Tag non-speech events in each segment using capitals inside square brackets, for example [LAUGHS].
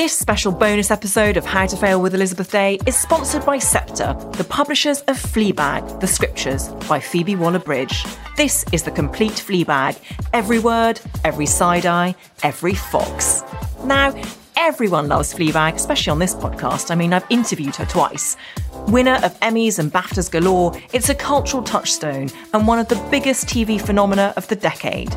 This special bonus episode of How to Fail with Elizabeth Day is sponsored by Sceptre, the publishers of Fleabag, The Scriptures by Phoebe Waller-Bridge. This is the complete Fleabag. Every word, every side eye, every fox. Now, everyone loves Fleabag, especially on this podcast. I mean, I've interviewed her twice. Winner of Emmys and BAFTAs galore, it's a cultural touchstone and one of the biggest TV phenomena of the decade.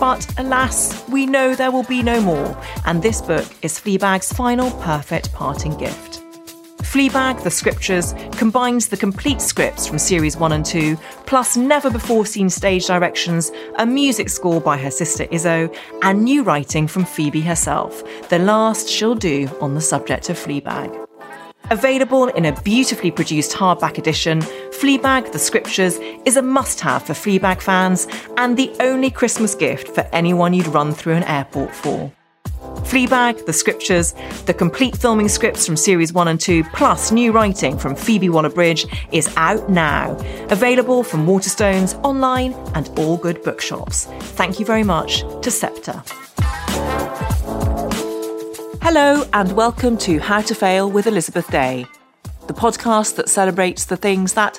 But alas, we know there will be no more, and this book is Fleabag's final perfect parting gift. Fleabag, The Scriptures, combines the complete scripts from series 1 and 2, plus never before seen stage directions, a music score by her sister Izzo, and new writing from Phoebe herself, the last she'll do on the subject of Fleabag. Available in a beautifully produced hardback edition, Fleabag The Scriptures is a must have for Fleabag fans and the only Christmas gift for anyone you'd run through an airport for. Fleabag, The Scriptures, the complete filming scripts from series 1 and 2, plus new writing from Phoebe Waller Bridge, is out now. Available from Waterstones, online, and all good bookshops. Thank you very much to Sceptre. Hello, and welcome to How to Fail with Elizabeth Day, the podcast that celebrates the things that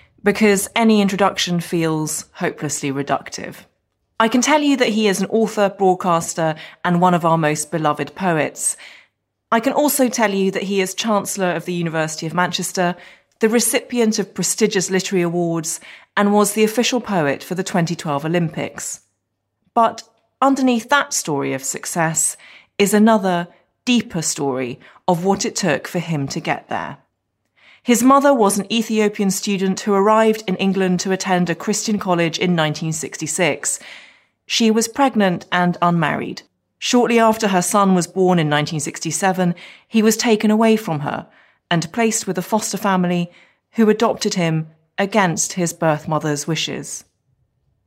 because any introduction feels hopelessly reductive. I can tell you that he is an author, broadcaster, and one of our most beloved poets. I can also tell you that he is Chancellor of the University of Manchester, the recipient of prestigious literary awards, and was the official poet for the 2012 Olympics. But underneath that story of success is another, deeper story of what it took for him to get there. His mother was an Ethiopian student who arrived in England to attend a Christian college in 1966. She was pregnant and unmarried. Shortly after her son was born in 1967, he was taken away from her and placed with a foster family who adopted him against his birth mother's wishes.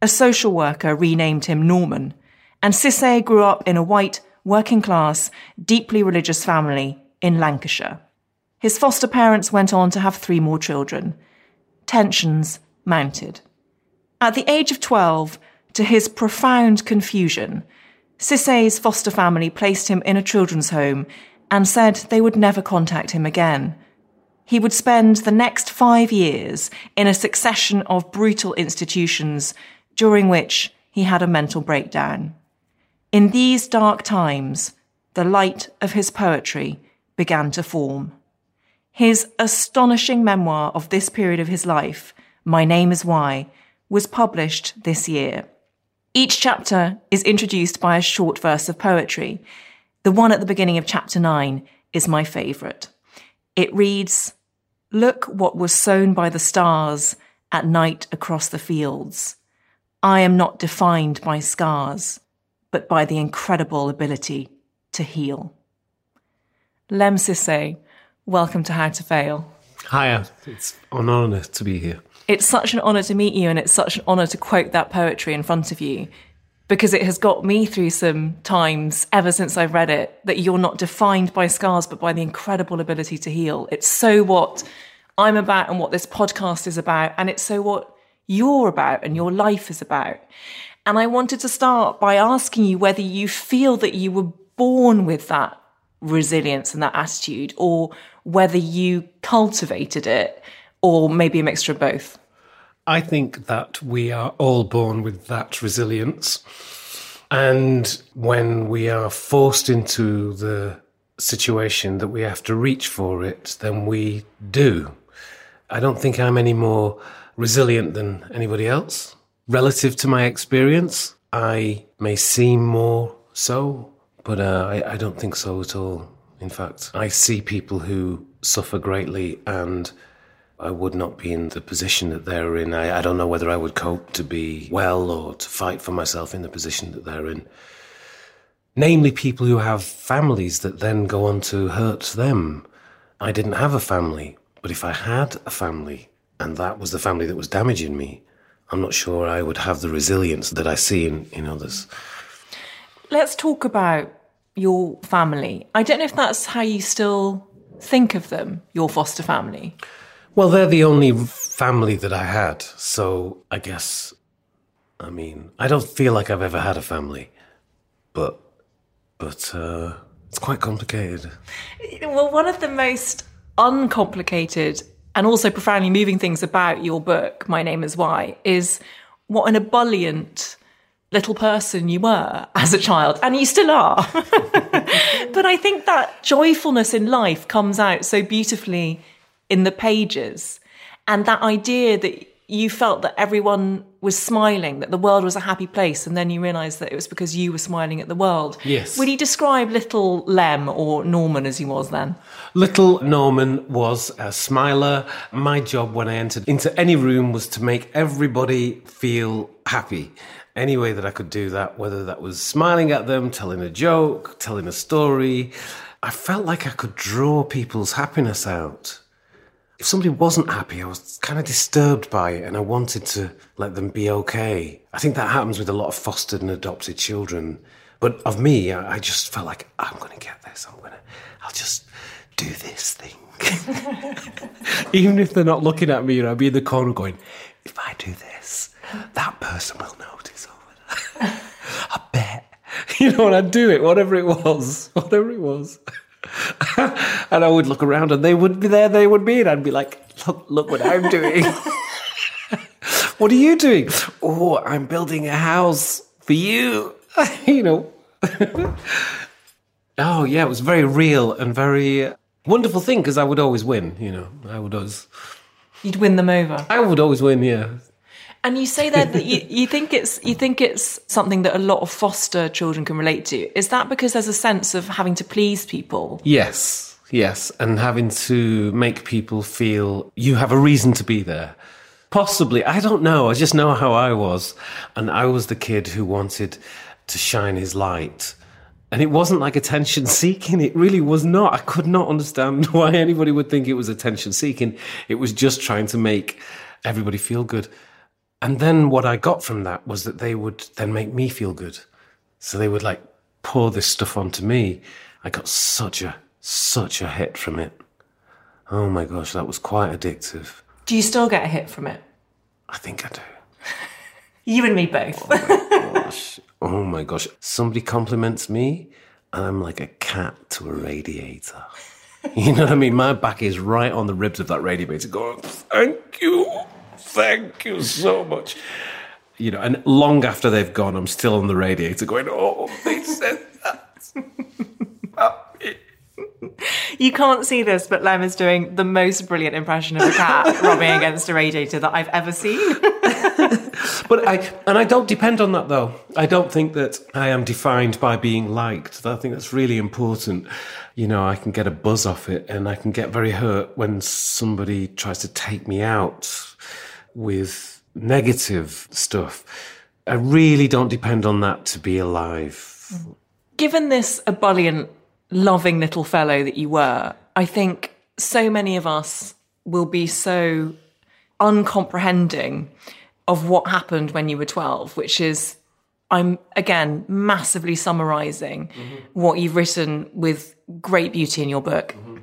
A social worker renamed him Norman, and Sissay grew up in a white, working class, deeply religious family in Lancashire. His foster parents went on to have three more children. Tensions mounted. At the age of 12, to his profound confusion, Sissay's foster family placed him in a children's home and said they would never contact him again. He would spend the next five years in a succession of brutal institutions during which he had a mental breakdown. In these dark times, the light of his poetry began to form. His astonishing memoir of this period of his life, My Name is Why, was published this year. Each chapter is introduced by a short verse of poetry. The one at the beginning of chapter 9 is my favourite. It reads, Look what was sown by the stars at night across the fields. I am not defined by scars, but by the incredible ability to heal. Lemn Sissay Welcome to How to Fail. Hiya, it's an honour to be here. It's such an honour to meet you, and it's such an honour to quote that poetry in front of you because it has got me through some times ever since I've read it that you're not defined by scars, but by the incredible ability to heal. It's so what I'm about and what this podcast is about, and it's so what you're about and your life is about. And I wanted to start by asking you whether you feel that you were born with that resilience and that attitude, or whether you cultivated it or maybe a mixture of both? I think that we are all born with that resilience. And when we are forced into the situation that we have to reach for it, then we do. I don't think I'm any more resilient than anybody else. Relative to my experience, I may seem more so, but uh, I, I don't think so at all. In fact, I see people who suffer greatly and I would not be in the position that they're in. I, I, don't know whether I would cope to be well or to fight for myself in the position that they're in. Namely, people who have families that then go on to hurt them. I didn't have a family, But if I had a family and that was the family that was damaging me, I'm not sure I would have the resilience that I see in, in others. Let's talk about your family. I don't know if that's how you still think of them, your foster family. Well, they're the only family that I had. So I guess, I mean, I don't feel like I've ever had a family, but, but, uh, it's quite complicated. Well, one of the most uncomplicated and also profoundly moving things about your book, My Name is Why, is what an ebullient little person you were as a child, and you still are. [LAUGHS] but I think that joyfulness in life comes out so beautifully in the pages. And that idea that you felt that everyone was smiling, that the world was a happy place, and then you realised that it was because you were smiling at the world. Yes. Would you describe little Lemn or Norman as he was then? Little Norman was a smiler. My job when I entered into any room was to make everybody feel happy. Any way that I could do that, whether that was smiling at them, telling a joke, telling a story. I felt like I could draw people's happiness out if somebody wasn't happy, I was kind of disturbed by it and I wanted to let them be okay. I think that happens with a lot of fostered and adopted children. But of me, I just felt like, I'm going to get this. I'm going to, I'll just do this thing. [LAUGHS] Even if they're not looking at me, you know, I'll be in the corner going, if I do this, that person will notice over there. [LAUGHS] I bet. [LAUGHS] You know, and I'd do it, whatever it was, [LAUGHS] whatever it was. and I would look around and they would be there, they would be, and I'd be like, look, look what I'm doing. what are you doing? Oh, I'm building a house for you. you know. oh, yeah, it was very real and very uh, wonderful thing because I would always win, you know. I would always. You'd win them over. I would always win, yeah. And you say that, that you, you think it's you think it's something that a lot of foster children can relate to. Is that because there's a sense of having to please people? Yes, yes, and having to make people feel you have a reason to be there. Possibly, I don't know. I just know how I was, and I was the kid who wanted to shine his light. And it wasn't like attention seeking. It really was not. I could not understand [LAUGHS] why anybody would think it was attention seeking. It was just trying to make everybody feel good. And then what I got from that was that they would then make me feel good. So they would like pour this stuff onto me. I got such a, such a hit from it. Oh my gosh, that was quite addictive. Do you still get a hit from it? I think I do. [LAUGHS] you and me both. oh my gosh. Oh my gosh. Somebody compliments me and I'm like a cat to a radiator. You know what I mean? My back is right on the ribs of that radiator going, thank you thank you so much. You know, and long after they've gone, I'm still on the radiator going, oh, they said that. [LAUGHS] you can't see this, but Lemn is doing the most brilliant impression of a cat [LAUGHS] rubbing against a radiator that I've ever seen. [LAUGHS] but I and I don't depend on that though. I don't think that I am defined by being liked. I think that's really important. You know, I can get a buzz off it and I can get very hurt when somebody tries to take me out with negative stuff. I really don't depend on that to be alive. Given this ebullient, loving little fellow that you were, I think so many of us will be so uncomprehending of what happened when you were 12, which is, I'm again massively summarizing mm-hmm. what you've written with great beauty in your book. Mm-hmm.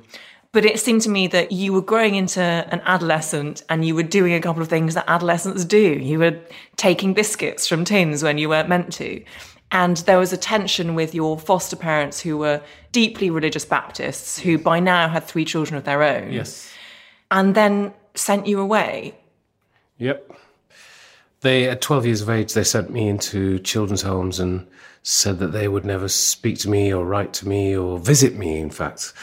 But it seemed to me that you were growing into an adolescent and you were doing a couple of things that adolescents do. You were taking biscuits from tins when you weren't meant to. And there was a tension with your foster parents who were deeply religious Baptists who by now had three children of their own. Yes. And then sent you away. Yep. They, at 12 years of age, they sent me into children's homes and said that they would never speak to me or write to me or visit me, in fact.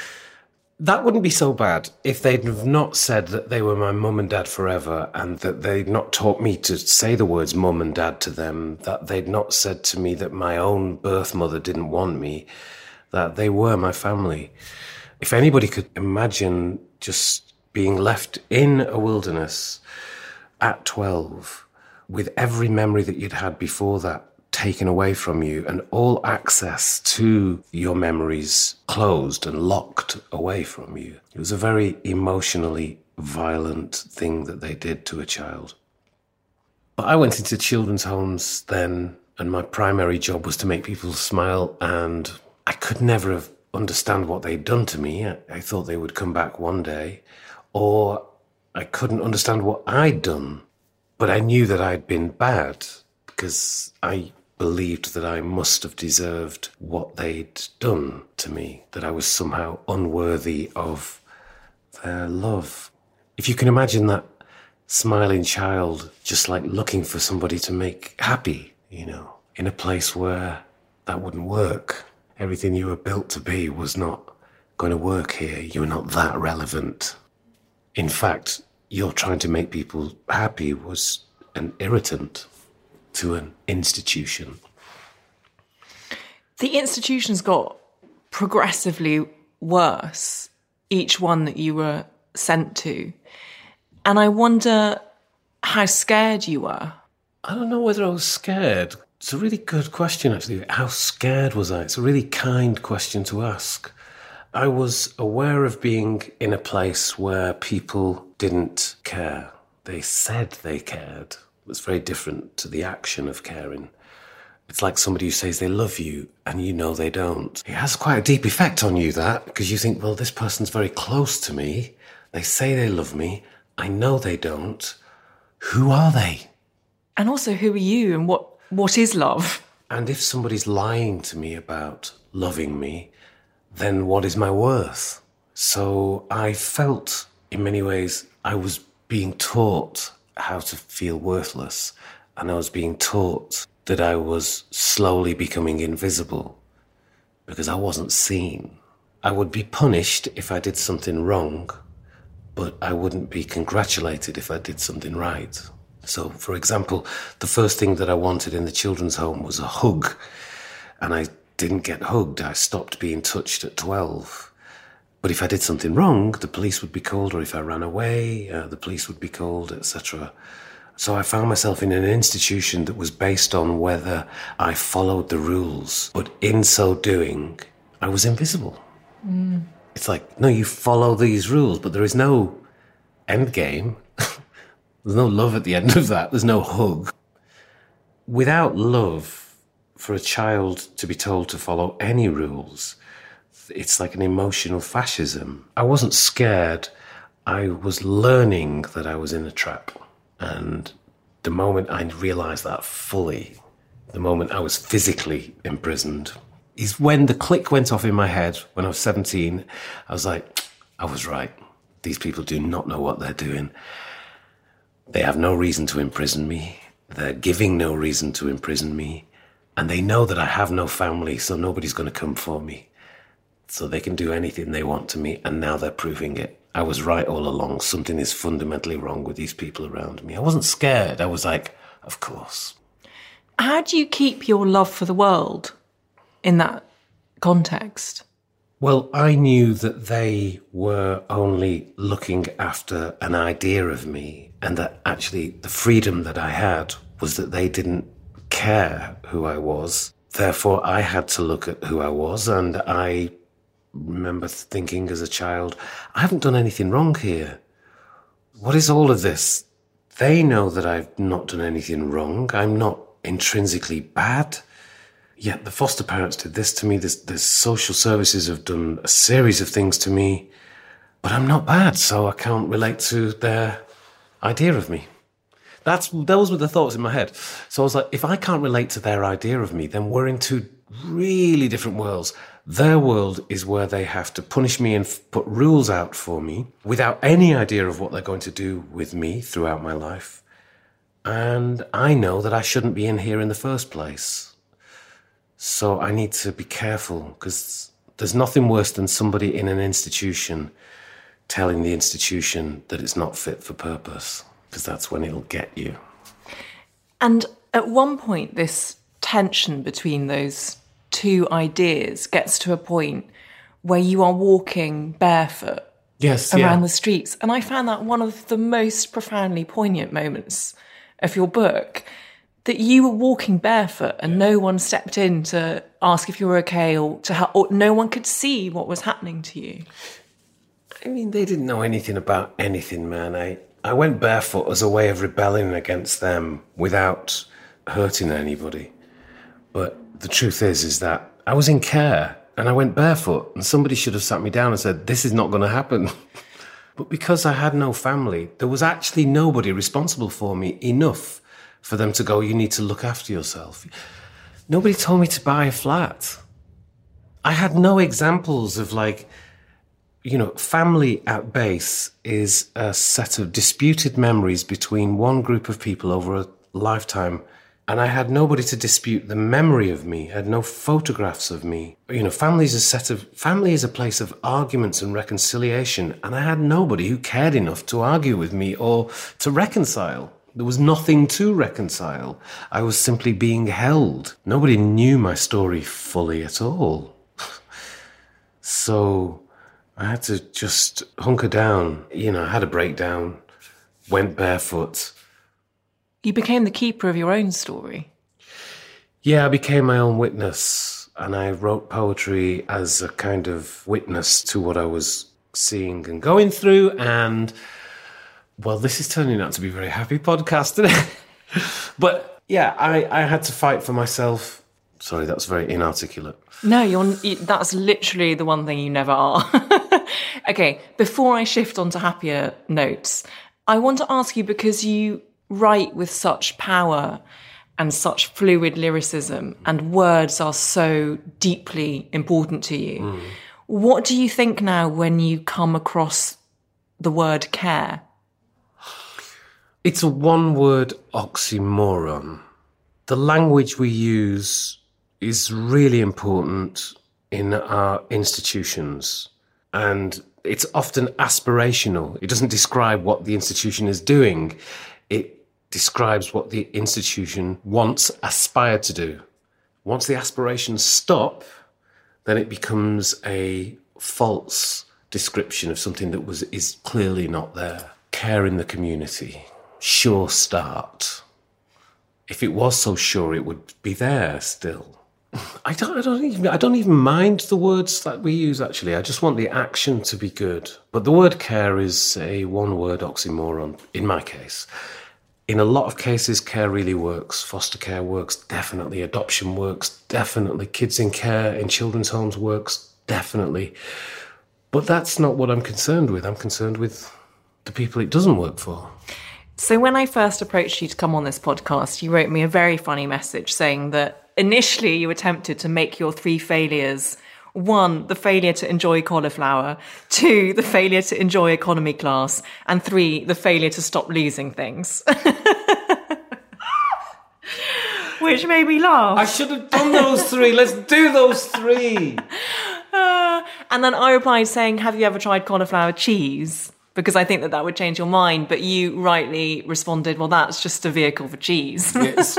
That wouldn't be so bad if they'd have not said that they were my mum and dad forever and that they'd not taught me to say the words mum and dad to them, that they'd not said to me that my own birth mother didn't want me, that they were my family. If anybody could imagine just being left in a wilderness at 12 with every memory that you'd had before that taken away from you and all access to your memories closed and locked away from you. It was a very emotionally violent thing that they did to a child. But I went into children's homes then, and my primary job was to make people smile, and I could never have understand what they'd done to me. I, I thought they would come back one day, or I couldn't understand what I'd done. But I knew that I'd been bad because I believed that I must have deserved what they'd done to me, that I was somehow unworthy of their love. If you can imagine that smiling child just like looking for somebody to make happy, you know, in a place where that wouldn't work. Everything you were built to be was not going to work here. You were not that relevant. In fact, you're trying to make people happy was an irritant to an institution. The institutions got progressively worse, each one that you were sent to. And I wonder how scared you were. I don't know whether I was scared. It's a really good question, actually. How scared was I? It's a really kind question to ask. I was aware of being in a place where people didn't care. They said they cared. Was very different to the action of caring. It's like somebody who says they love you and you know they don't. It has quite a deep effect on you, that, because you think, well, this person's very close to me. They say they love me. I know they don't. Who are they? And also, who are you and what, what is love? And if somebody's lying to me about loving me, then what is my worth? So I felt, in many ways, I was being taught how to feel worthless, and I was being taught that I was slowly becoming invisible because I wasn't seen. I would be punished if I did something wrong, but I wouldn't be congratulated if I did something right. So, for example, the first thing that I wanted in the children's home was a hug, and I didn't get hugged. I stopped being touched at 12. But if I did something wrong, the police would be called, or if I ran away, uh, the police would be called, etc. So I found myself in an institution that was based on whether I followed the rules. But in so doing, I was invisible. Mm. It's like, no, you follow these rules, but there is no end game. [LAUGHS] There's no love at the end of that. There's no hug. Without love, for a child to be told to follow any rules, it's like an emotional fascism. I wasn't scared. I was learning that I was in a trap. And the moment I realized that fully, the moment I was physically imprisoned, is when the click went off in my head when I was 17. I was like, I was right. These people do not know what they're doing. They have no reason to imprison me. They're giving no reason to imprison me. And they know that I have no family, so nobody's going to come for me. So they can do anything they want to me, and now they're proving it. I was right all along. Something is fundamentally wrong with these people around me. I wasn't scared. I was like, of course. How do you keep your love for the world in that context? Well, I knew that they were only looking after an idea of me, and that actually the freedom that I had was that they didn't care who I was. Therefore, I had to look at who I was, and I remember thinking as a child, I haven't done anything wrong here. What is all of this? They know that I've not done anything wrong. I'm not intrinsically bad. Yet the foster parents did this to me. The social services have done a series of things to me. But I'm not bad, so I can't relate to their idea of me. That's those were the thoughts in my head. So I was like, if I can't relate to their idea of me, then we're in two really different worlds. Their world is where they have to punish me and f- put rules out for me without any idea of what they're going to do with me throughout my life. And I know that I shouldn't be in here in the first place. So I need to be careful because there's nothing worse than somebody in an institution telling the institution that it's not fit for purpose because that's when it'll get you. And at one point, this tension between those two ideas gets to a point where you are walking barefoot yes, around yeah. the streets. And I found that one of the most profoundly poignant moments of your book that you were walking barefoot and no one stepped in to ask if you were okay or to help, or no one could see what was happening to you. I mean, they didn't know anything about anything, man. I, I went barefoot as a way of rebelling against them without hurting anybody. But the truth is, is that I was in care and I went barefoot and somebody should have sat me down and said, this is not going to happen. [LAUGHS] but because I had no family, there was actually nobody responsible for me enough for them to go, you need to look after yourself. Nobody told me to buy a flat. I had no examples of like, you know, family at base is a set of disputed memories between one group of people over a lifetime. And I had nobody to dispute the memory of me, I had no photographs of me. You know, family is a set of, family is a place of arguments and reconciliation. And I had nobody who cared enough to argue with me or to reconcile. There was nothing to reconcile. I was simply being held. Nobody knew my story fully at all. [LAUGHS] so I had to just hunker down. You know, I had a breakdown, went barefoot. You became the keeper of your own story. Yeah, I became my own witness and I wrote poetry as a kind of witness to what I was seeing and going through and well, this is turning out to be a very happy podcast today. [LAUGHS] but yeah, I, I had to fight for myself. Sorry, that's very inarticulate. No, you're. That's literally the one thing you never are. [LAUGHS] okay, before I shift on to happier notes, I want to ask you because you write with such power and such fluid lyricism, and words are so deeply important to you. Mm. What do you think now when you come across the word care? It's a one word oxymoron. The language we use is really important in our institutions and it's often aspirational. It doesn't describe what the institution is doing. It describes what the institution wants aspire to do. Once the aspirations stop, then it becomes a false description of something that was is clearly not there. Care in the community sure start. If it was so sure, it would be there still. I don't, I don't even, I don't even mind the words that we use. Actually, I just want the action to be good. But the word care is a one-word oxymoron in my case. In a lot of cases, care really works. Foster care works, definitely. Adoption works, definitely. Kids in care in children's homes works, definitely. But that's not what I'm concerned with. I'm concerned with the people it doesn't work for. So, when I first approached you to come on this podcast, you wrote me a very funny message saying that initially you attempted to make your three failures one, the failure to enjoy cauliflower, two, the failure to enjoy economy class, and three, the failure to stop losing things. [LAUGHS] Which made me laugh. I should have done those three. Let's do those three. Uh, [LAUGHS] and then I replied saying, Have you ever tried cauliflower cheese? because I think that that would change your mind. But you rightly responded, well, that's just a vehicle for cheese. yes.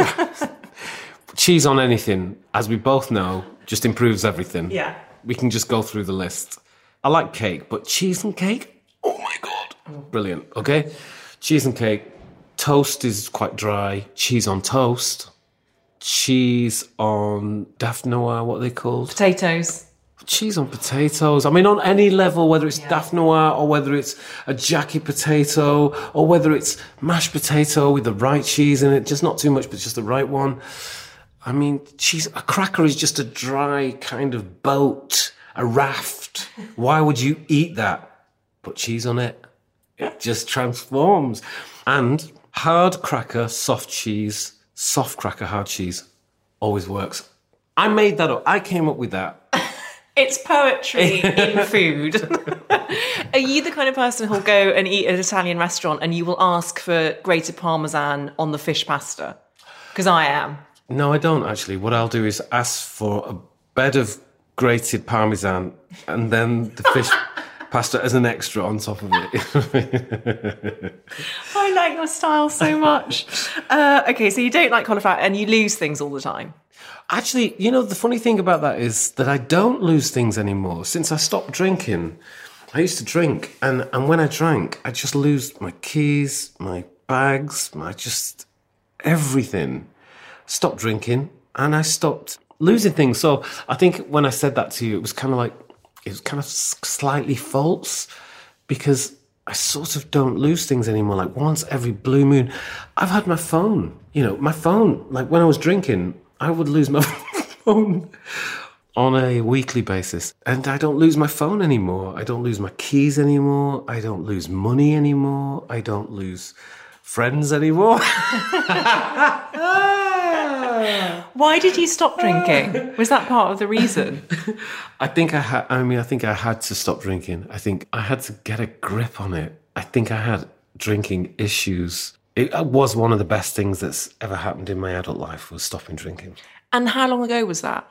[LAUGHS] cheese on anything, as we both know, just improves everything. Yeah. We can just go through the list. I like cake, but cheese and cake? Oh my God. Brilliant. Okay. Cheese and cake. Toast is quite dry. Cheese on toast. Cheese on dauphinoise, what are they called? Potatoes cheese on potatoes. I mean, on any level, whether it's yeah. Noir or whether it's a jacket potato or whether it's mashed potato with the right cheese in it, just not too much, but just the right one. I mean, cheese, a cracker is just a dry kind of boat, a raft. Why would you eat that? Put cheese on it. It just transforms. And hard cracker, soft cheese, soft cracker, hard cheese always works. I made that up. I came up with that. [LAUGHS] It's poetry in [LAUGHS] food. [LAUGHS] Are you the kind of person who'll go and eat at an Italian restaurant and you will ask for grated parmesan on the fish pasta? Because I am. No, I don't actually. What I'll do is ask for a bed of grated parmesan and then the fish [LAUGHS] pasta as an extra on top of it. I like your style so much. Uh, okay, so you don't like cauliflower and you lose things all the time. Actually, you know, the funny thing about that is that I don't lose things anymore. Since I stopped drinking, I used to drink, and, and when I drank, I just lose my keys, my bags, my just everything. Stopped drinking and I stopped losing things. So I think when I said that to you, it was kind of like, it was kind of slightly false because I sort of don't lose things anymore. Like once every blue moon, I've had my phone, you know, my phone, like when I was drinking, I would lose my [LAUGHS] phone on a weekly basis. And I don't lose my phone anymore. I don't lose my keys anymore. I don't lose money anymore. I don't lose friends anymore. [LAUGHS] Why did you stop drinking? Was that part of the reason? [LAUGHS] I think I had, I mean, I think I had to stop drinking. I think I had to get a grip on it. I think I had drinking issues. It was one of the best things that's ever happened in my adult life was stopping drinking. And how long ago was that?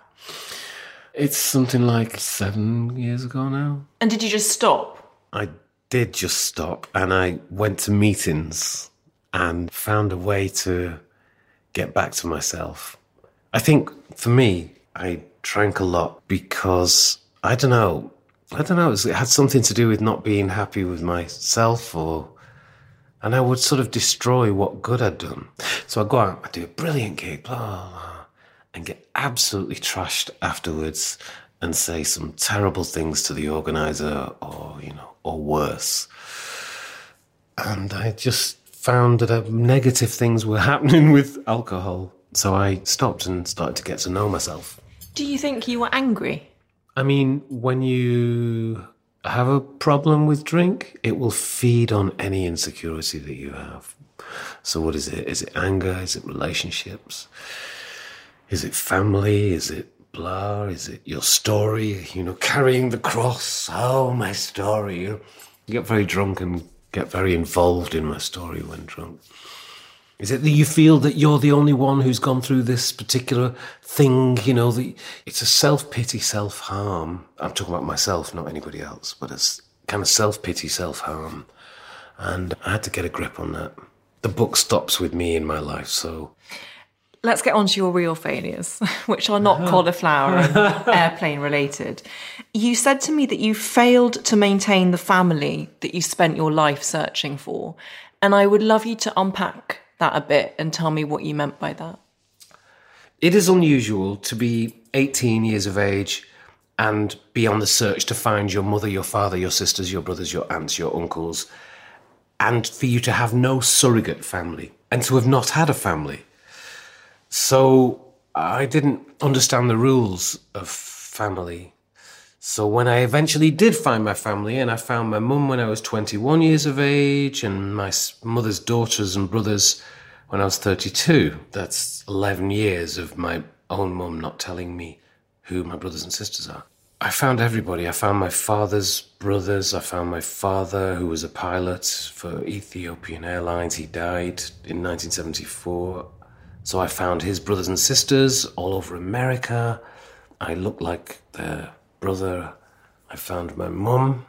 It's something like seven years ago now. And did you just stop? I did just stop and I went to meetings and found a way to get back to myself. I think for me, I drank a lot because I don't know. I don't know. It had something to do with not being happy with myself or, and I would sort of destroy what good I'd done. So I'd go out, I'd do a brilliant gig, blah, blah, blah, and get absolutely trashed afterwards and say some terrible things to the organizer or, you know, or worse. And I just found that negative things were [LAUGHS] happening with alcohol. So I stopped and started to get to know myself. Do you think you were angry? I mean, when you have a problem with drink, it will feed on any insecurity that you have. So, what is it? Is it anger? Is it relationships? Is it family? Is it blah? Is it your story? You know, carrying the cross. Oh, my story. You get very drunk and get very involved in my story when drunk. Is it that you feel that you're the only one who's gone through this particular thing? You know, the, it's a self pity, self harm. I'm talking about myself, not anybody else, but it's kind of self pity, self harm. And I had to get a grip on that. The book stops with me in my life, so. Let's get on to your real failures, [LAUGHS] which are not uh-huh. cauliflower and [LAUGHS] airplane related. You said to me that you failed to maintain the family that you spent your life searching for. And I would love you to unpack that a bit and tell me what you meant by that. It is unusual to be 18 years of age and be on the search to find your mother, your father, your sisters, your brothers, your aunts, your uncles, and for you to have no surrogate family and to have not had a family. So I didn't understand the rules of family. So when I eventually did find my family, and I found my mum when I was 21 years of age, and my mother's daughters and brothers when I was 32, that's 11 years of my own mum not telling me who my brothers and sisters are. I found everybody. I found my father's brothers. I found my father, who was a pilot for Ethiopian Airlines. He died in 1974. So I found his brothers and sisters all over America. I looked like their brother. I found my mum.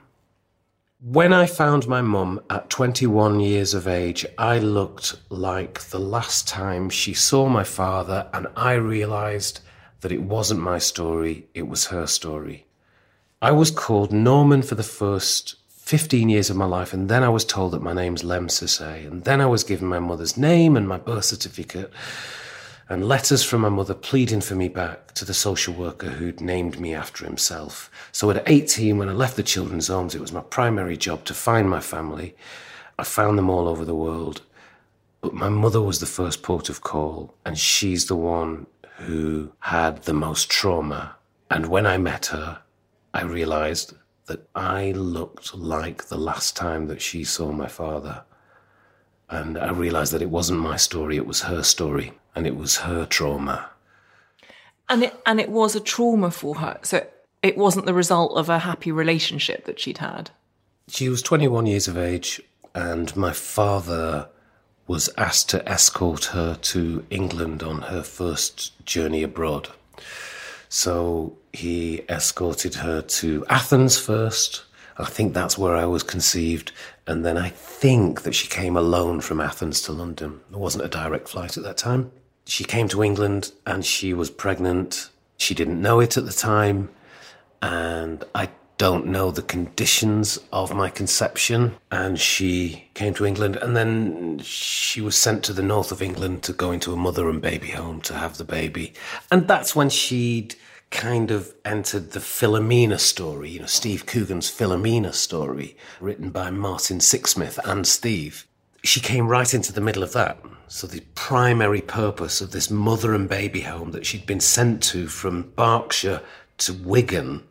When I found my mum at 21 years of age, I looked like the last time she saw my father, and I realized that it wasn't my story, it was her story. I was called Norman for the first 15 years of my life, and then I was told that my name's Lemn Sissay, and then I was given my mother's name and my birth certificate and letters from my mother pleading for me back to the social worker who'd named me after himself. So at 18, when I left the children's homes, it was my primary job to find my family. I found them all over the world. But my mother was the first port of call, and she's the one who had the most trauma. And when I met her, I realized that I looked like the last time that she saw my father. And I realized that it wasn't my story, it was her story and it was her trauma. And it and it was a trauma for her. So it wasn't the result of a happy relationship that she'd had. She was 21 years of age, and my father was asked to escort her to England on her first journey abroad. So he escorted her to Athens first. I think that's where I was conceived. And then I think that she came alone from Athens to London. There wasn't a direct flight at that time she came to England and she was pregnant. She didn't know it at the time. And I don't know the conditions of my conception. And she came to England and then she was sent to the north of England to go into a mother and baby home to have the baby. And that's when she'd kind of entered the Philomena story, you know, Steve Coogan's Philomena story, written by Martin Sixsmith and Steve. She came right into the middle of that. So the primary purpose of this mother and baby home that she'd been sent to from Berkshire to Wigan,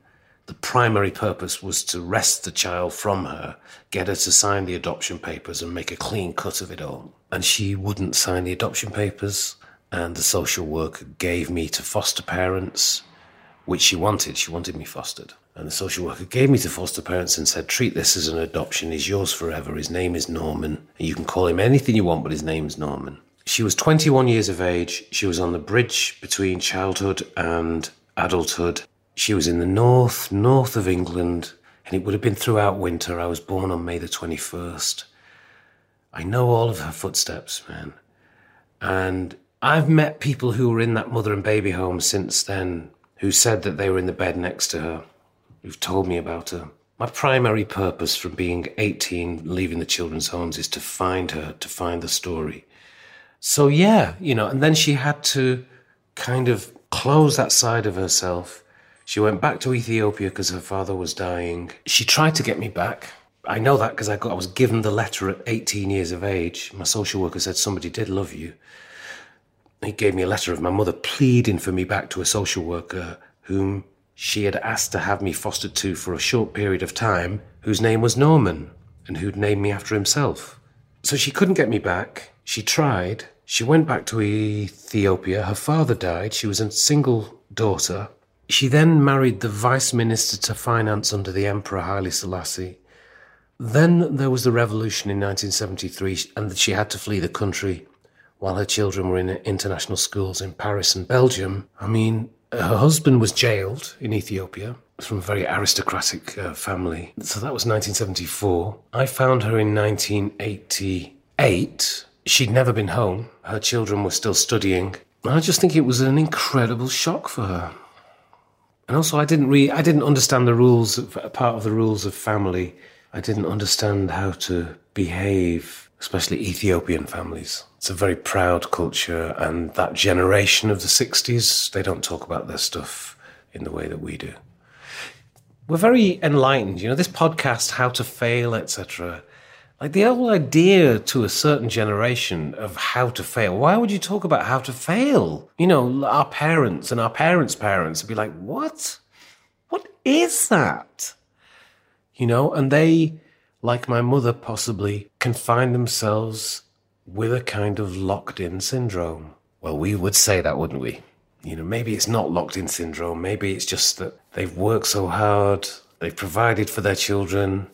the primary purpose was to wrest the child from her, get her to sign the adoption papers and make a clean cut of it all. And she wouldn't sign the adoption papers. And the social worker gave me to foster parents which she wanted. She wanted me fostered. And the social worker gave me to foster parents and said, treat this as an adoption. He's yours forever. His name is Norman. And you can call him anything you want, but his name's Norman. She was 21 years of age. She was on the bridge between childhood and adulthood. She was in the north, north of England, and it would have been throughout winter. I was born on May the 21st. I know all of her footsteps, man. And I've met people who were in that mother and baby home since then who said that they were in the bed next to her, who've told me about her. My primary purpose from being 18, leaving the children's homes, is to find her, to find the story. So, yeah, you know, and then she had to kind of close that side of herself. She went back to Ethiopia because her father was dying. She tried to get me back. I know that because I, I was given the letter at 18 years of age. My social worker said somebody did love you he gave me a letter of my mother pleading for me back to a social worker whom she had asked to have me fostered to for a short period of time, whose name was Norman, and who'd named me after himself. So she couldn't get me back. She tried. She went back to Ethiopia. Her father died. She was a single daughter. She then married the vice minister to finance under the Emperor Haile Selassie. Then there was the revolution in 1973, and she had to flee the country while her children were in international schools in Paris and Belgium. I mean, her husband was jailed in Ethiopia from a very aristocratic uh, family. So that was 1974. I found her in 1988. She'd never been home. Her children were still studying. I just think it was an incredible shock for her. And also, I didn't really, I didn't understand the rules, of, part of the rules of family. I didn't understand how to behave especially Ethiopian families. It's a very proud culture, and that generation of the 60s, they don't talk about their stuff in the way that we do. We're very enlightened. You know, this podcast, How to Fail, etc. Like the whole idea to a certain generation of how to fail. Why would you talk about how to fail? You know, our parents and our parents' parents would be like, what? What is that? You know, and they like my mother possibly, confine themselves with a kind of locked in syndrome. Well, we would say that, wouldn't we? You know, maybe it's not locked in syndrome. Maybe it's just that they've worked so hard, they've provided for their children,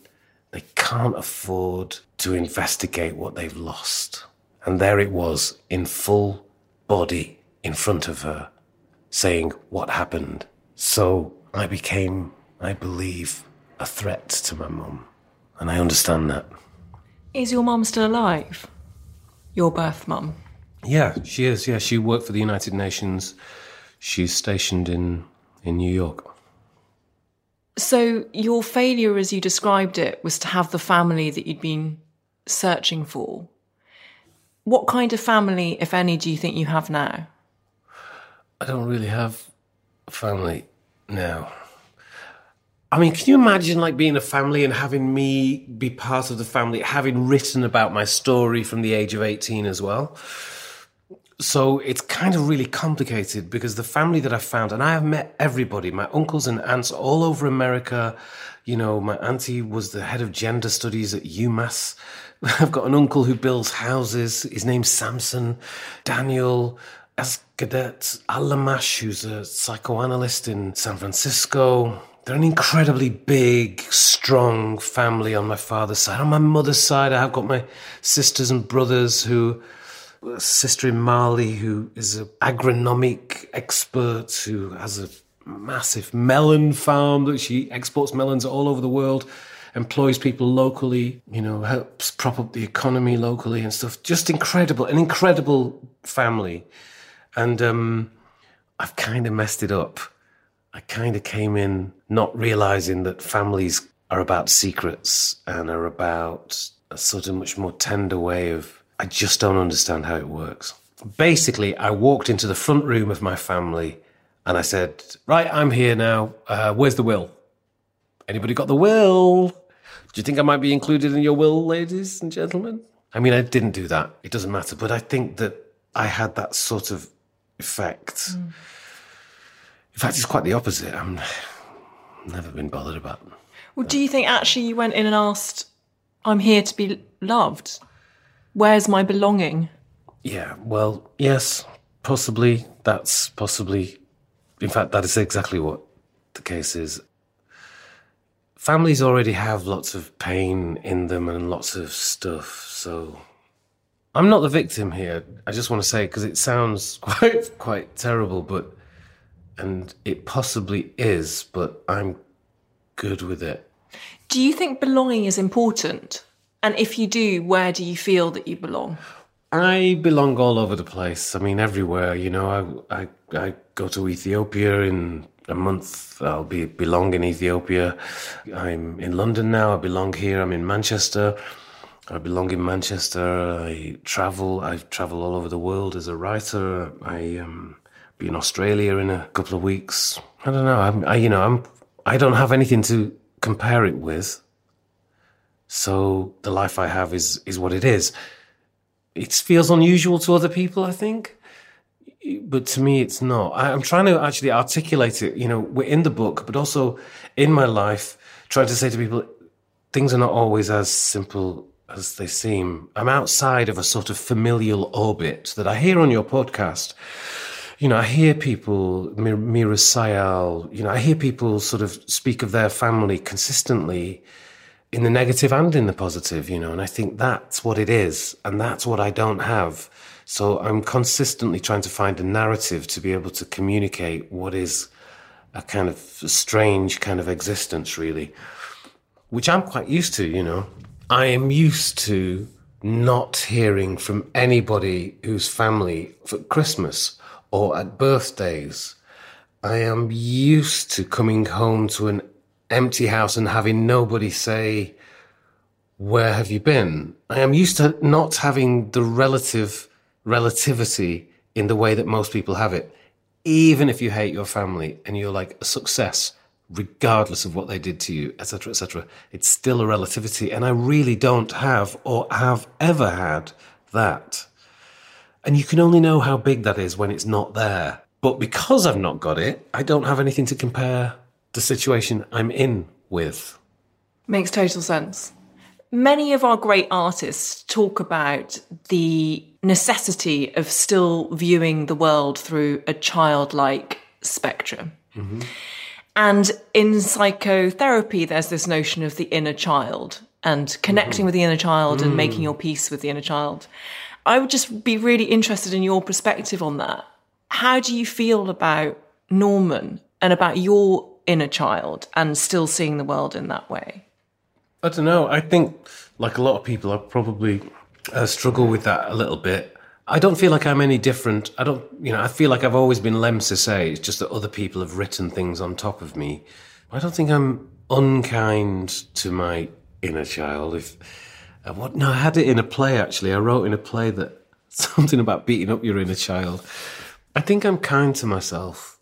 they can't afford to investigate what they've lost. And there it was in full body in front of her, saying what happened. So I became, I believe, a threat to my mum. And I understand that. Is your mum still alive? Your birth mum? Yeah, she is. Yeah, she worked for the United Nations. She's stationed in, in New York. So, your failure, as you described it, was to have the family that you'd been searching for. What kind of family, if any, do you think you have now? I don't really have family now. I mean, can you imagine like being a family and having me be part of the family, having written about my story from the age of 18 as well? So it's kind of really complicated because the family that I found, and I have met everybody, my uncles and aunts all over America. You know, my auntie was the head of gender studies at UMass. [LAUGHS] I've got an uncle who builds houses. His name's Samson. Daniel Asgadet Alamash, who's a psychoanalyst in San Francisco. They're an incredibly big, strong family on my father's side. On my mother's side, I have got my sisters and brothers who, sister in Mali who is an agronomic expert who has a massive melon farm that she exports melons all over the world, employs people locally, you know, helps prop up the economy locally and stuff. Just incredible, an incredible family. And um, I've kind of messed it up I kind of came in not realizing that families are about secrets and are about a sort of much more tender way of, I just don't understand how it works. Basically, I walked into the front room of my family and I said, Right, I'm here now. Uh, where's the will? Anybody got the will? Do you think I might be included in your will, ladies and gentlemen? I mean, I didn't do that. It doesn't matter. But I think that I had that sort of effect. Mm. In fact, it's quite the opposite. I'm never been bothered about. Well, do you think actually you went in and asked, I'm here to be loved? Where's my belonging? Yeah, well, yes, possibly. That's possibly, in fact, that is exactly what the case is. Families already have lots of pain in them and lots of stuff, so I'm not the victim here. I just want to say because it sounds [LAUGHS] quite quite terrible, but and it possibly is, but I'm good with it. Do you think belonging is important? And if you do, where do you feel that you belong? I belong all over the place. I mean, everywhere. You know, I I, I go to Ethiopia in a month. I'll be belong in Ethiopia. I'm in London now. I belong here. I'm in Manchester. I belong in Manchester. I travel. I travel all over the world as a writer. I um, be in Australia in a couple of weeks. I don't know. I'm, I, you know, I'm. I don't have anything to compare it with. So the life I have is is what it is it feels unusual to other people, I think. But to me, it's not. I, am trying to actually articulate it, you know, we're in the book, but also in my life, trying to say to people, things are not always as simple as they seem. I'm outside of a sort of familial orbit that I hear on your podcast. You know, I hear people, Meera Syal, you know, I hear people sort of speak of their family consistently in the negative and in the positive, you know, and I think that's what it is. And that's what I don't have. So I'm consistently trying to find a narrative to be able to communicate what is a kind of strange kind of existence, really, which I'm quite used to, you know. I am used to not hearing from anybody whose family for Christmas or at birthdays. I am used to coming home to an empty house and having nobody say, where have you been? I am used to not having the relative relativity in the way that most people have it. Even if you hate your family and you're like a success, regardless of what they did to you, etc., etc., it's still a relativity. And I really don't have or have ever had that. And you can only know how big that is when it's not there. But because I've not got it, I don't have anything to compare the situation I'm in with. Makes total sense. Many of our great artists talk about the necessity of still viewing the world through a childlike spectrum. Mm-hmm. And in psychotherapy, there's this notion of the inner child and connecting mm-hmm. with the inner child mm. and making your peace with the inner child. I would just be really interested in your perspective on that. How do you feel about Norman and about your inner child and still seeing the world in that way? I don't know. I think, like a lot of people, I probably uh, struggle with that a little bit. I don't feel like I'm any different. I don't, you know, I feel like I've always been Lem Lemn It's just that other people have written things on top of me. I don't think I'm unkind to my inner child. If uh, what? No, I had it in a play actually. I wrote in a play that [LAUGHS] something about beating up your inner child. I think I'm kind to myself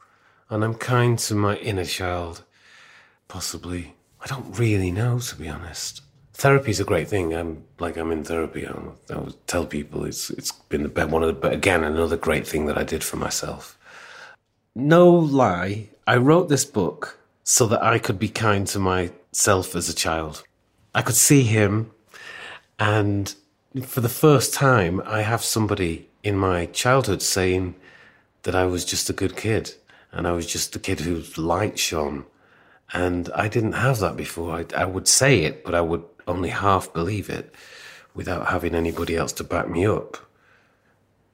and I'm kind to my inner child. Possibly. I don't really know, to be honest. Therapy is a great thing. I'm like I'm in therapy. I tell people it's it's been the one of the but again another great thing that I did for myself. No lie, I wrote this book so that I could be kind to myself as a child. I could see him, and for the first time, I have somebody in my childhood saying that I was just a good kid and I was just a kid whose light shone. And I didn't have that before. I, I would say it, but I would only half believe it without having anybody else to back me up.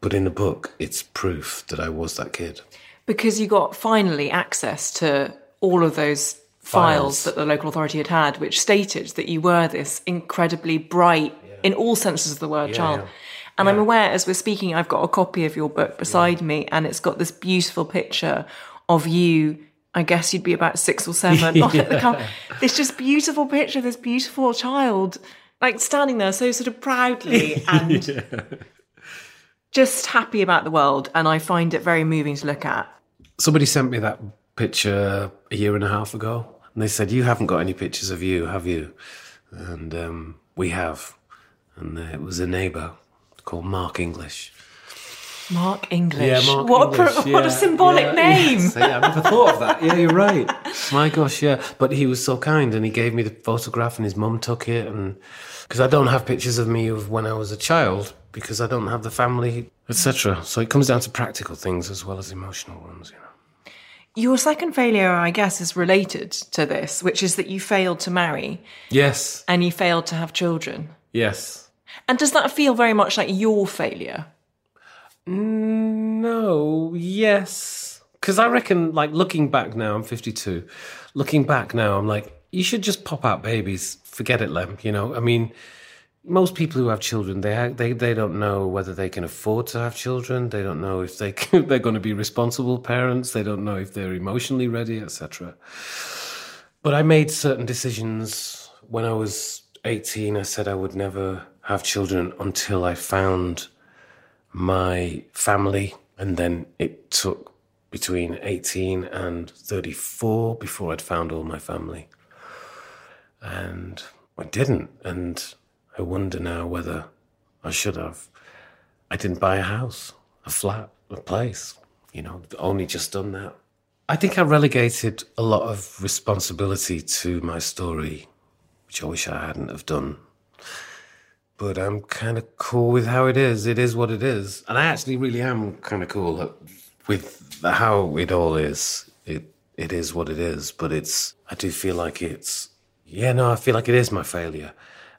But in the book, it's proof that I was that kid. Because you got finally access to all of those files, files that the local authority had had, which stated that you were this incredibly bright, yeah. in all senses of the word, yeah, child. Yeah. And I'm aware, as we're speaking, I've got a copy of your book beside me, and it's got this beautiful picture of you I guess you'd be about six or seven. [LAUGHS] Not at the com- this just beautiful picture of this beautiful child, like standing there so sort of proudly [LAUGHS] and just happy about the world. And I find it very moving to look at. Somebody sent me that picture a year and a half ago, and they said, "You haven't got any pictures of you, have you?" And um, we have, and uh, it was a neighbour called Mark English. Mark English. Yeah, Mark what English, A, pro- what a symbolic yeah, name. [LAUGHS] yes. Yeah, I never thought of that. Yeah, you're right. [LAUGHS] My gosh, yeah. But he was so kind, and he gave me the photograph, and his mum took it, and because I don't have pictures of me of when I was a child, because I don't have the family, etc. So it comes down to practical things as well as emotional ones, you know. Your second failure, I guess, is related to this, which is that you failed to marry Yes, and you failed to have children. yes. And does that feel very much like your failure? No, yes. Because I reckon, like, looking back now, I'm 52. Looking back now, I'm like, you should just pop out babies. Forget it, Lemn. You know, I mean, most people who have children, they ha- they they don't know whether they can afford to have children. They don't know if they can, [LAUGHS] they're going to be responsible parents. They don't know if they're emotionally ready, etc. But I made certain decisions when I was 18. I said I would never have children until I found my family, and then it took between 18 and 34 before I'd found all my family. And I didn't, and I wonder now whether I should have. I didn't buy a house, a flat, a place, you know, only just done that. I think I relegated a lot of responsibility to my story, which I wish I hadn't have done but I'm kind of cool with how it is. It is what it is, and I actually really am kind of cool with how it all is. It it is what it is, but it's. I do feel like it's. Yeah, no, I feel like it is my failure,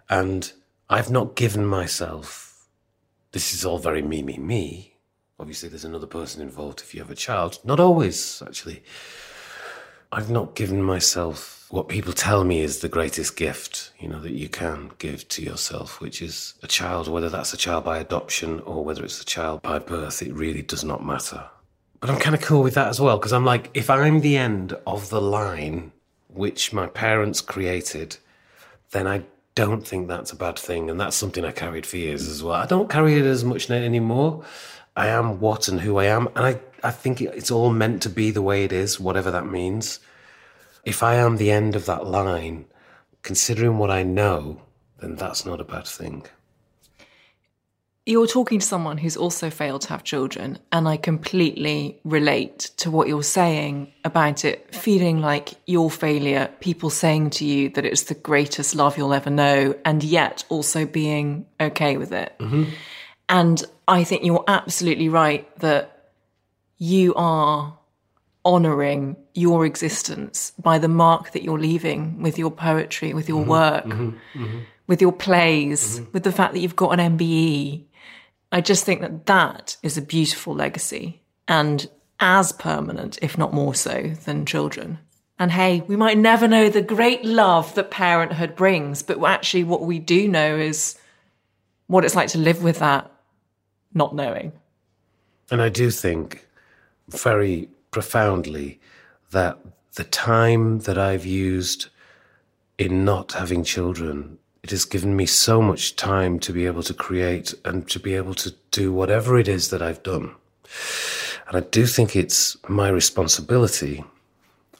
and I've not given myself. This is all very me, me, me. Obviously, there's another person involved if you have a child. Not always, actually. I've not given myself what people tell me is the greatest gift, you know, that you can give to yourself, which is a child, whether that's a child by adoption or whether it's a child by birth, it really does not matter. But I'm kind of cool with that as well, because I'm like, if I'm the end of the line which my parents created, then I don't think that's a bad thing. And that's something I carried for years as well. I don't carry it as much anymore. I am what and who I am. And I, I think it's all meant to be the way it is, whatever that means if I am the end of that line, considering what I know, then that's not a bad thing. You're talking to someone who's also failed to have children, and I completely relate to what you're saying about it feeling like your failure, people saying to you that it's the greatest love you'll ever know, and yet also being okay with it. Mm-hmm. And I think you're absolutely right that you are honoring your existence by the mark that you're leaving with your poetry, with your mm-hmm, work, mm-hmm, mm-hmm. with your plays, mm-hmm. with the fact that you've got an MBE. I just think that that is a beautiful legacy and as permanent, if not more so, than children. And hey, we might never know the great love that parenthood brings, but actually, what we do know is what it's like to live with that not knowing. And I do think very profoundly that the time that I've used in not having children, it has given me so much time to be able to create and to be able to do whatever it is that I've done. And I do think it's my responsibility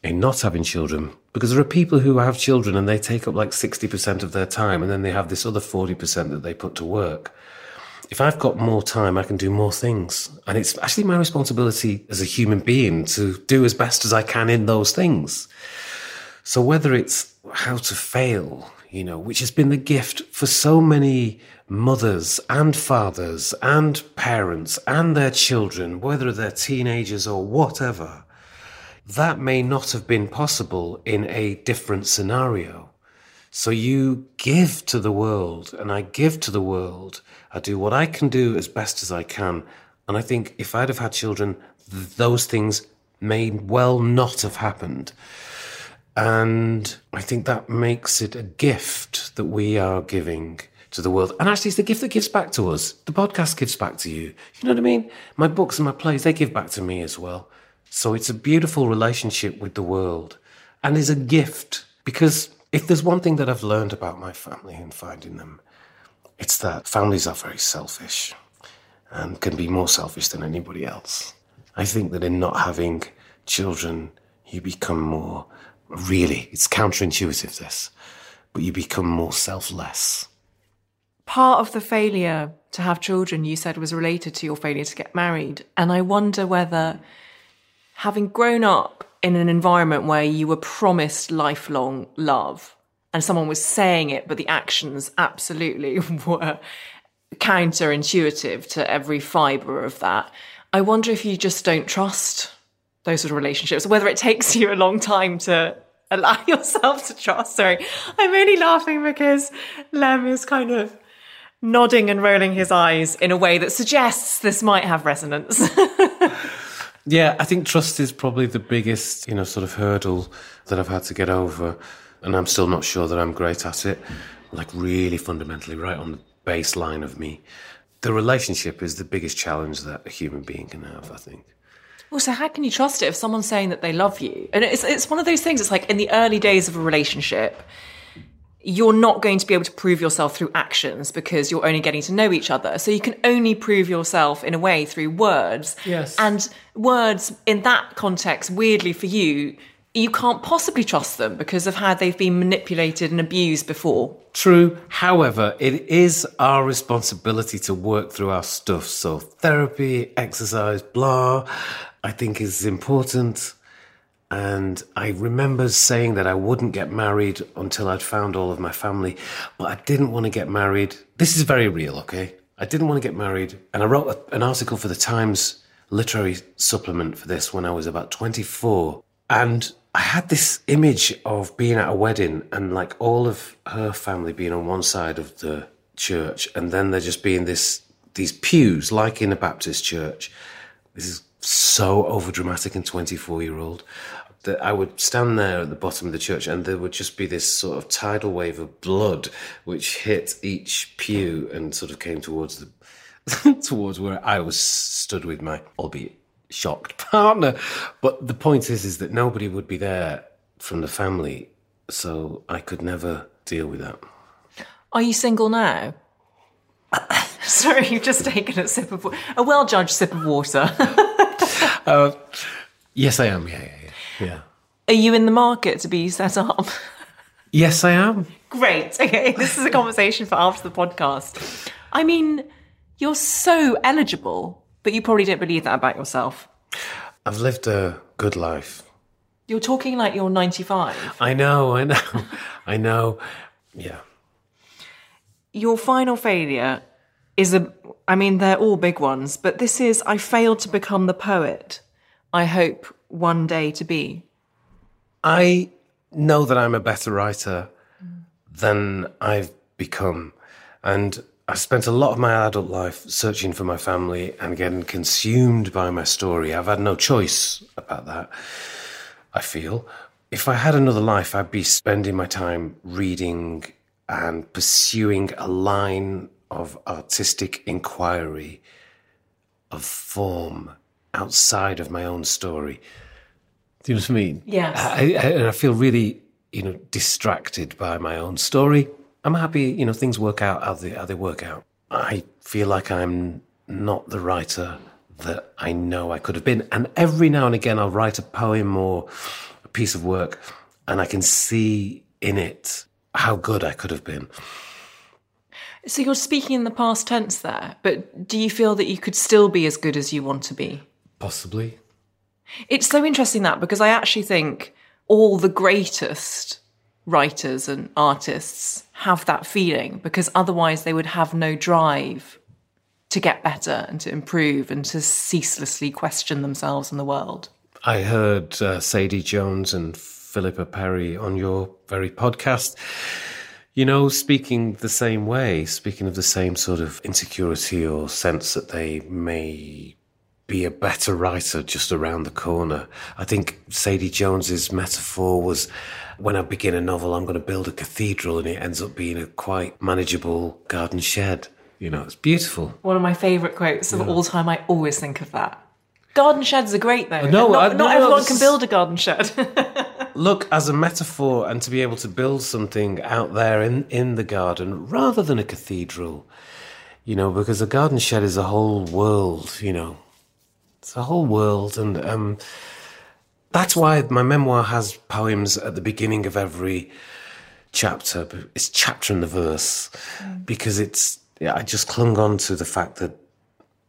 in not having children because there are people who have children and they take up like 60% of their time and then they have this other 40% that they put to work if I've got more time, I can do more things. And it's actually my responsibility as a human being to do as best as I can in those things. So whether it's how to fail, you know, which has been the gift for so many mothers and fathers and parents and their children, whether they're teenagers or whatever, that may not have been possible in a different scenario. So you give to the world, and I give to the world. I do what I can do as best as I can. And I think if I'd have had children, th- those things may well not have happened. And I think that makes it a gift that we are giving to the world. And actually, it's the gift that gives back to us. The podcast gives back to you. You know what I mean? My books and my plays, they give back to me as well. So it's a beautiful relationship with the world and is a gift because if there's one thing that I've learned about my family and finding them, it's that families are very selfish and can be more selfish than anybody else. I think that in not having children, you become more really, it's counterintuitive, this, but you become more selfless. Part of the failure to have children, you said, was related to your failure to get married. And I wonder whether, having grown up in an environment where you were promised lifelong love and someone was saying it, but the actions absolutely [LAUGHS] were counterintuitive to every fiber of that. I wonder if you just don't trust those sort of relationships, or whether it takes you a long time to allow [LAUGHS] yourself to trust. Sorry, I'm only laughing because Lemn is kind of nodding and rolling his eyes in a way that suggests this might have resonance. [LAUGHS] yeah, I think trust is probably the biggest, you know, sort of hurdle that I've had to get over. And I'm still not sure that I'm great at it. Like, really fundamentally, right on the baseline of me. The relationship is the biggest challenge that a human being can have, I think. Well, so how can you trust it if someone's saying that they love you? And it's it's one of those things. It's like in the early days of a relationship, you're not going to be able to prove yourself through actions because you're only getting to know each other. So you can only prove yourself in a way through words. Yes. And words in that context, weirdly for you, you can't possibly trust them because of how they've been manipulated and abused before. True. However, it is our responsibility to work through our stuff. So therapy, exercise, blah, I think is important. And I remember saying that I wouldn't get married until I'd found all of my family, but I didn't want to get married. This is very real, okay? I didn't want to get married. And I wrote a, an article for the Times literary supplement for this when I was about 24. And I had this image of being at a wedding and like all of her family being on one side of the church, and then there just being this these pews like in a Baptist church. This is so over dramatic and 24 year old that I would stand there at the bottom of the church and there would just be this sort of tidal wave of blood which hit each pew and sort of came towards the [LAUGHS] towards where I was stood with my albeit shocked [LAUGHS] partner. But the point is, is that nobody would be there from the family, so I could never deal with that. Are you single now? [LAUGHS] Sorry, you've just taken a sip of a well-judged sip of water. uh, yes, I am. Yeah, yeah, yeah. Are you in the market to be set up? Yes, I am. Great. Okay, [LAUGHS] this is a conversation for after the podcast. I mean, you're so eligible but you probably don't believe that about yourself. I've lived a good life. You're talking like you're 95. I know, I know, [LAUGHS] I know. Yeah. Your final failure is a, I mean, they're all big ones, but this is I failed to become the poet I hope one day to be. I know that I'm a better writer than I've become. And I spent a lot of my adult life searching for my family and getting consumed by my story. I've had no choice about that, I feel. If I had another life, I'd be spending my time reading and pursuing a line of artistic inquiry, of form outside of my own story. Do you know what I mean? Yes. I, I, and I feel really, you know, distracted by my own story I'm happy, you know, things work out how they, how they work out. I feel like I'm not the writer that I know I could have been. And every now and again, I'll write a poem or a piece of work, and I can see in it how good I could have been. So you're speaking in the past tense there, but do you feel that you could still be as good as you want to be? Possibly. It's so interesting that because I actually think all the greatest writers and artists have that feeling because otherwise they would have no drive to get better and to improve and to ceaselessly question themselves and the world. I heard uh, Sadie Jones and Philippa Perry on your very podcast, you know, speaking the same way, speaking of the same sort of insecurity or sense that they may be a better writer just around the corner. I think Sadie Jones's metaphor was when I begin a novel, I'm going to build a cathedral, and it ends up being a quite manageable garden shed. You know, it's beautiful. One of my favourite quotes of yeah. all time. I always think of that. Garden sheds are great though. No, not, I- not no, everyone can build a garden shed. [LAUGHS] Look, as a metaphor and to be able to build something out there in, in the garden rather than a cathedral, you know, because a garden shed is a whole world, you know. It's a whole world. And um, that's why my memoir has poems at the beginning of every chapter. It's chapter and the verse because it's, yeah, I just clung on to the fact that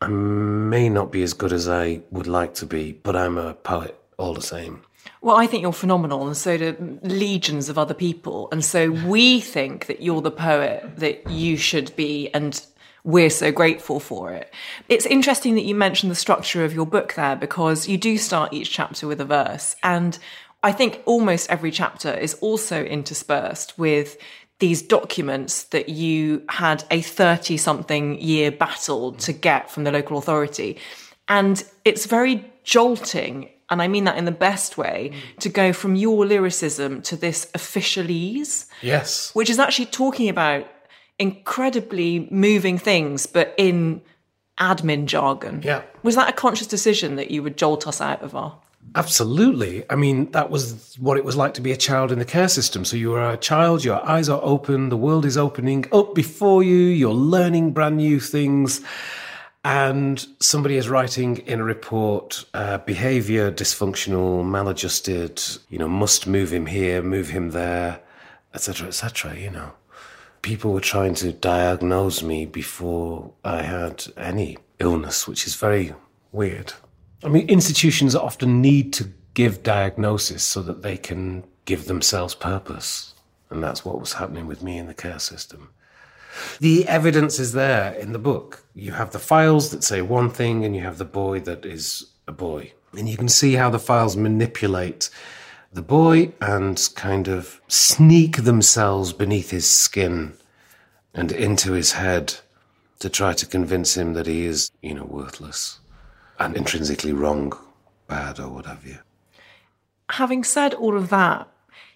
I may not be as good as I would like to be, but I'm a poet all the same. Well, I think you're phenomenal, and so do legions of other people. And so we think that you're the poet that you should be, and we're so grateful for it. It's interesting that you mentioned the structure of your book there because you do start each chapter with a verse. And I think almost every chapter is also interspersed with these documents that you had a 30 something year battle to get from the local authority. And it's very jolting, and I mean that in the best way, to go from your lyricism to this officialese, Yes. which is actually talking about incredibly moving things, but in admin jargon. Yeah. Was that a conscious decision that you would jolt us out of our? Absolutely. I mean, that was what it was like to be a child in the care system. So you are a child, your eyes are open, the world is opening up before you, you're learning brand new things. And somebody is writing in a report, uh, behavior dysfunctional, maladjusted, you know, must move him here, move him there, etc., etc., you know. People were trying to diagnose me before I had any illness, which is very weird. I mean, institutions often need to give diagnosis so that they can give themselves purpose. And that's what was happening with me in the care system. The evidence is there in the book. You have the files that say one thing, and you have the boy that is a boy. And you can see how the files manipulate the boy and kind of sneak themselves beneath his skin and into his head to try to convince him that he is, you know, worthless and intrinsically wrong, bad, or what have you. Having said all of that,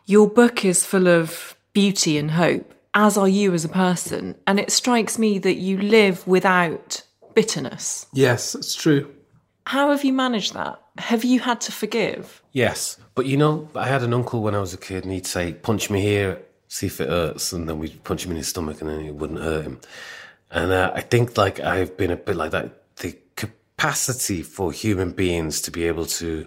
your book is full of beauty and hope, as are you as a person. And it strikes me that you live without bitterness. Yes, it's true. How have you managed that? Have you had to forgive? Yes, but you know, I had an uncle when I was a kid, and he'd say, "Punch me here, see if it hurts," and then we'd punch him in his stomach, and then it wouldn't hurt him. And uh, I think like I've been a bit like that. The capacity for human beings to be able to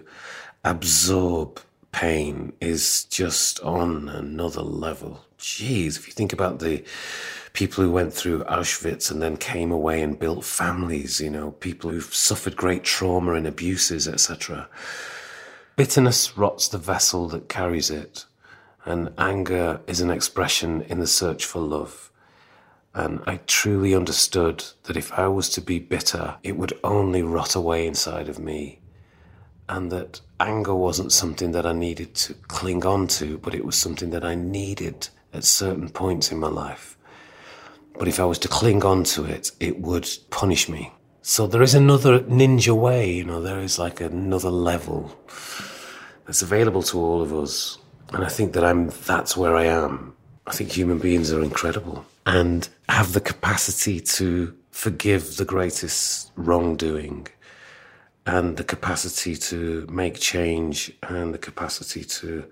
absorb pain is just on another level. Jeez, if you think about the people who went through Auschwitz and then came away and built families, you know, people who've suffered great trauma and abuses, etc. Bitterness rots the vessel that carries it, and anger is an expression in the search for love. And I truly understood that if I was to be bitter, it would only rot away inside of me. And that anger wasn't something that I needed to cling on to, but it was something that I needed at certain points in my life. But if I was to cling on to it, it would punish me. So there is another ninja way, you know, there is like another level that's available to all of us. And I think that I'm that's where I am. I think human beings are incredible and have the capacity to forgive the greatest wrongdoing and the capacity to make change and the capacity to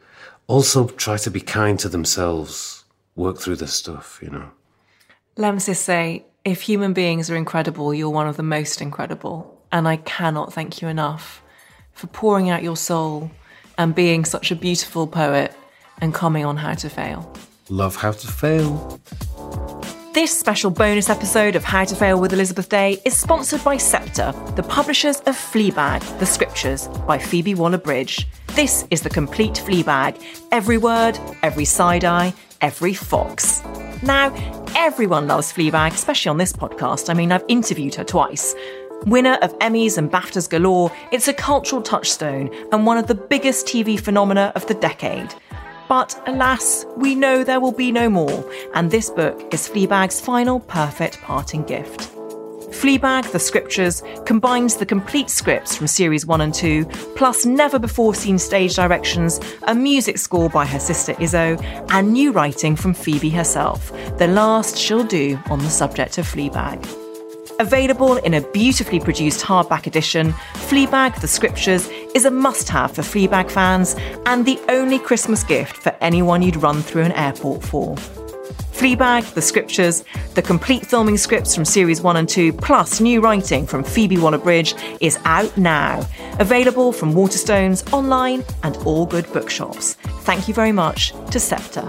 also try to be kind to themselves, work through this stuff, you know. Lemn Sissay, if human beings are incredible, you're one of the most incredible. And I cannot thank you enough for pouring out your soul and being such a beautiful poet and coming on How to Fail. Love how to fail. This special bonus episode of How to Fail with Elizabeth Day is sponsored by Sceptre, the publishers of Fleabag, The Scriptures by Phoebe Waller-Bridge. This is the complete Fleabag. Every word, every side eye, every fox. Now, everyone loves Fleabag, especially on this podcast. I mean, I've interviewed her twice. Winner of Emmys and BAFTAs galore, it's a cultural touchstone and one of the biggest TV phenomena of the decade. But alas, we know there will be no more, and this book is Fleabag's final perfect parting gift. Fleabag, The Scriptures, combines the complete scripts from series 1 and 2, plus never before seen stage directions, a music score by her sister Izzo, and new writing from Phoebe herself, the last she'll do on the subject of Fleabag. Available in a beautifully produced hardback edition, Fleabag The Scriptures is a must have for Fleabag fans and the only Christmas gift for anyone you'd run through an airport for. Fleabag, The Scriptures, the complete filming scripts from series 1 and 2, plus new writing from Phoebe Waller Bridge is out now. Available from Waterstones, online, and all good bookshops. Thank you very much to Sceptre.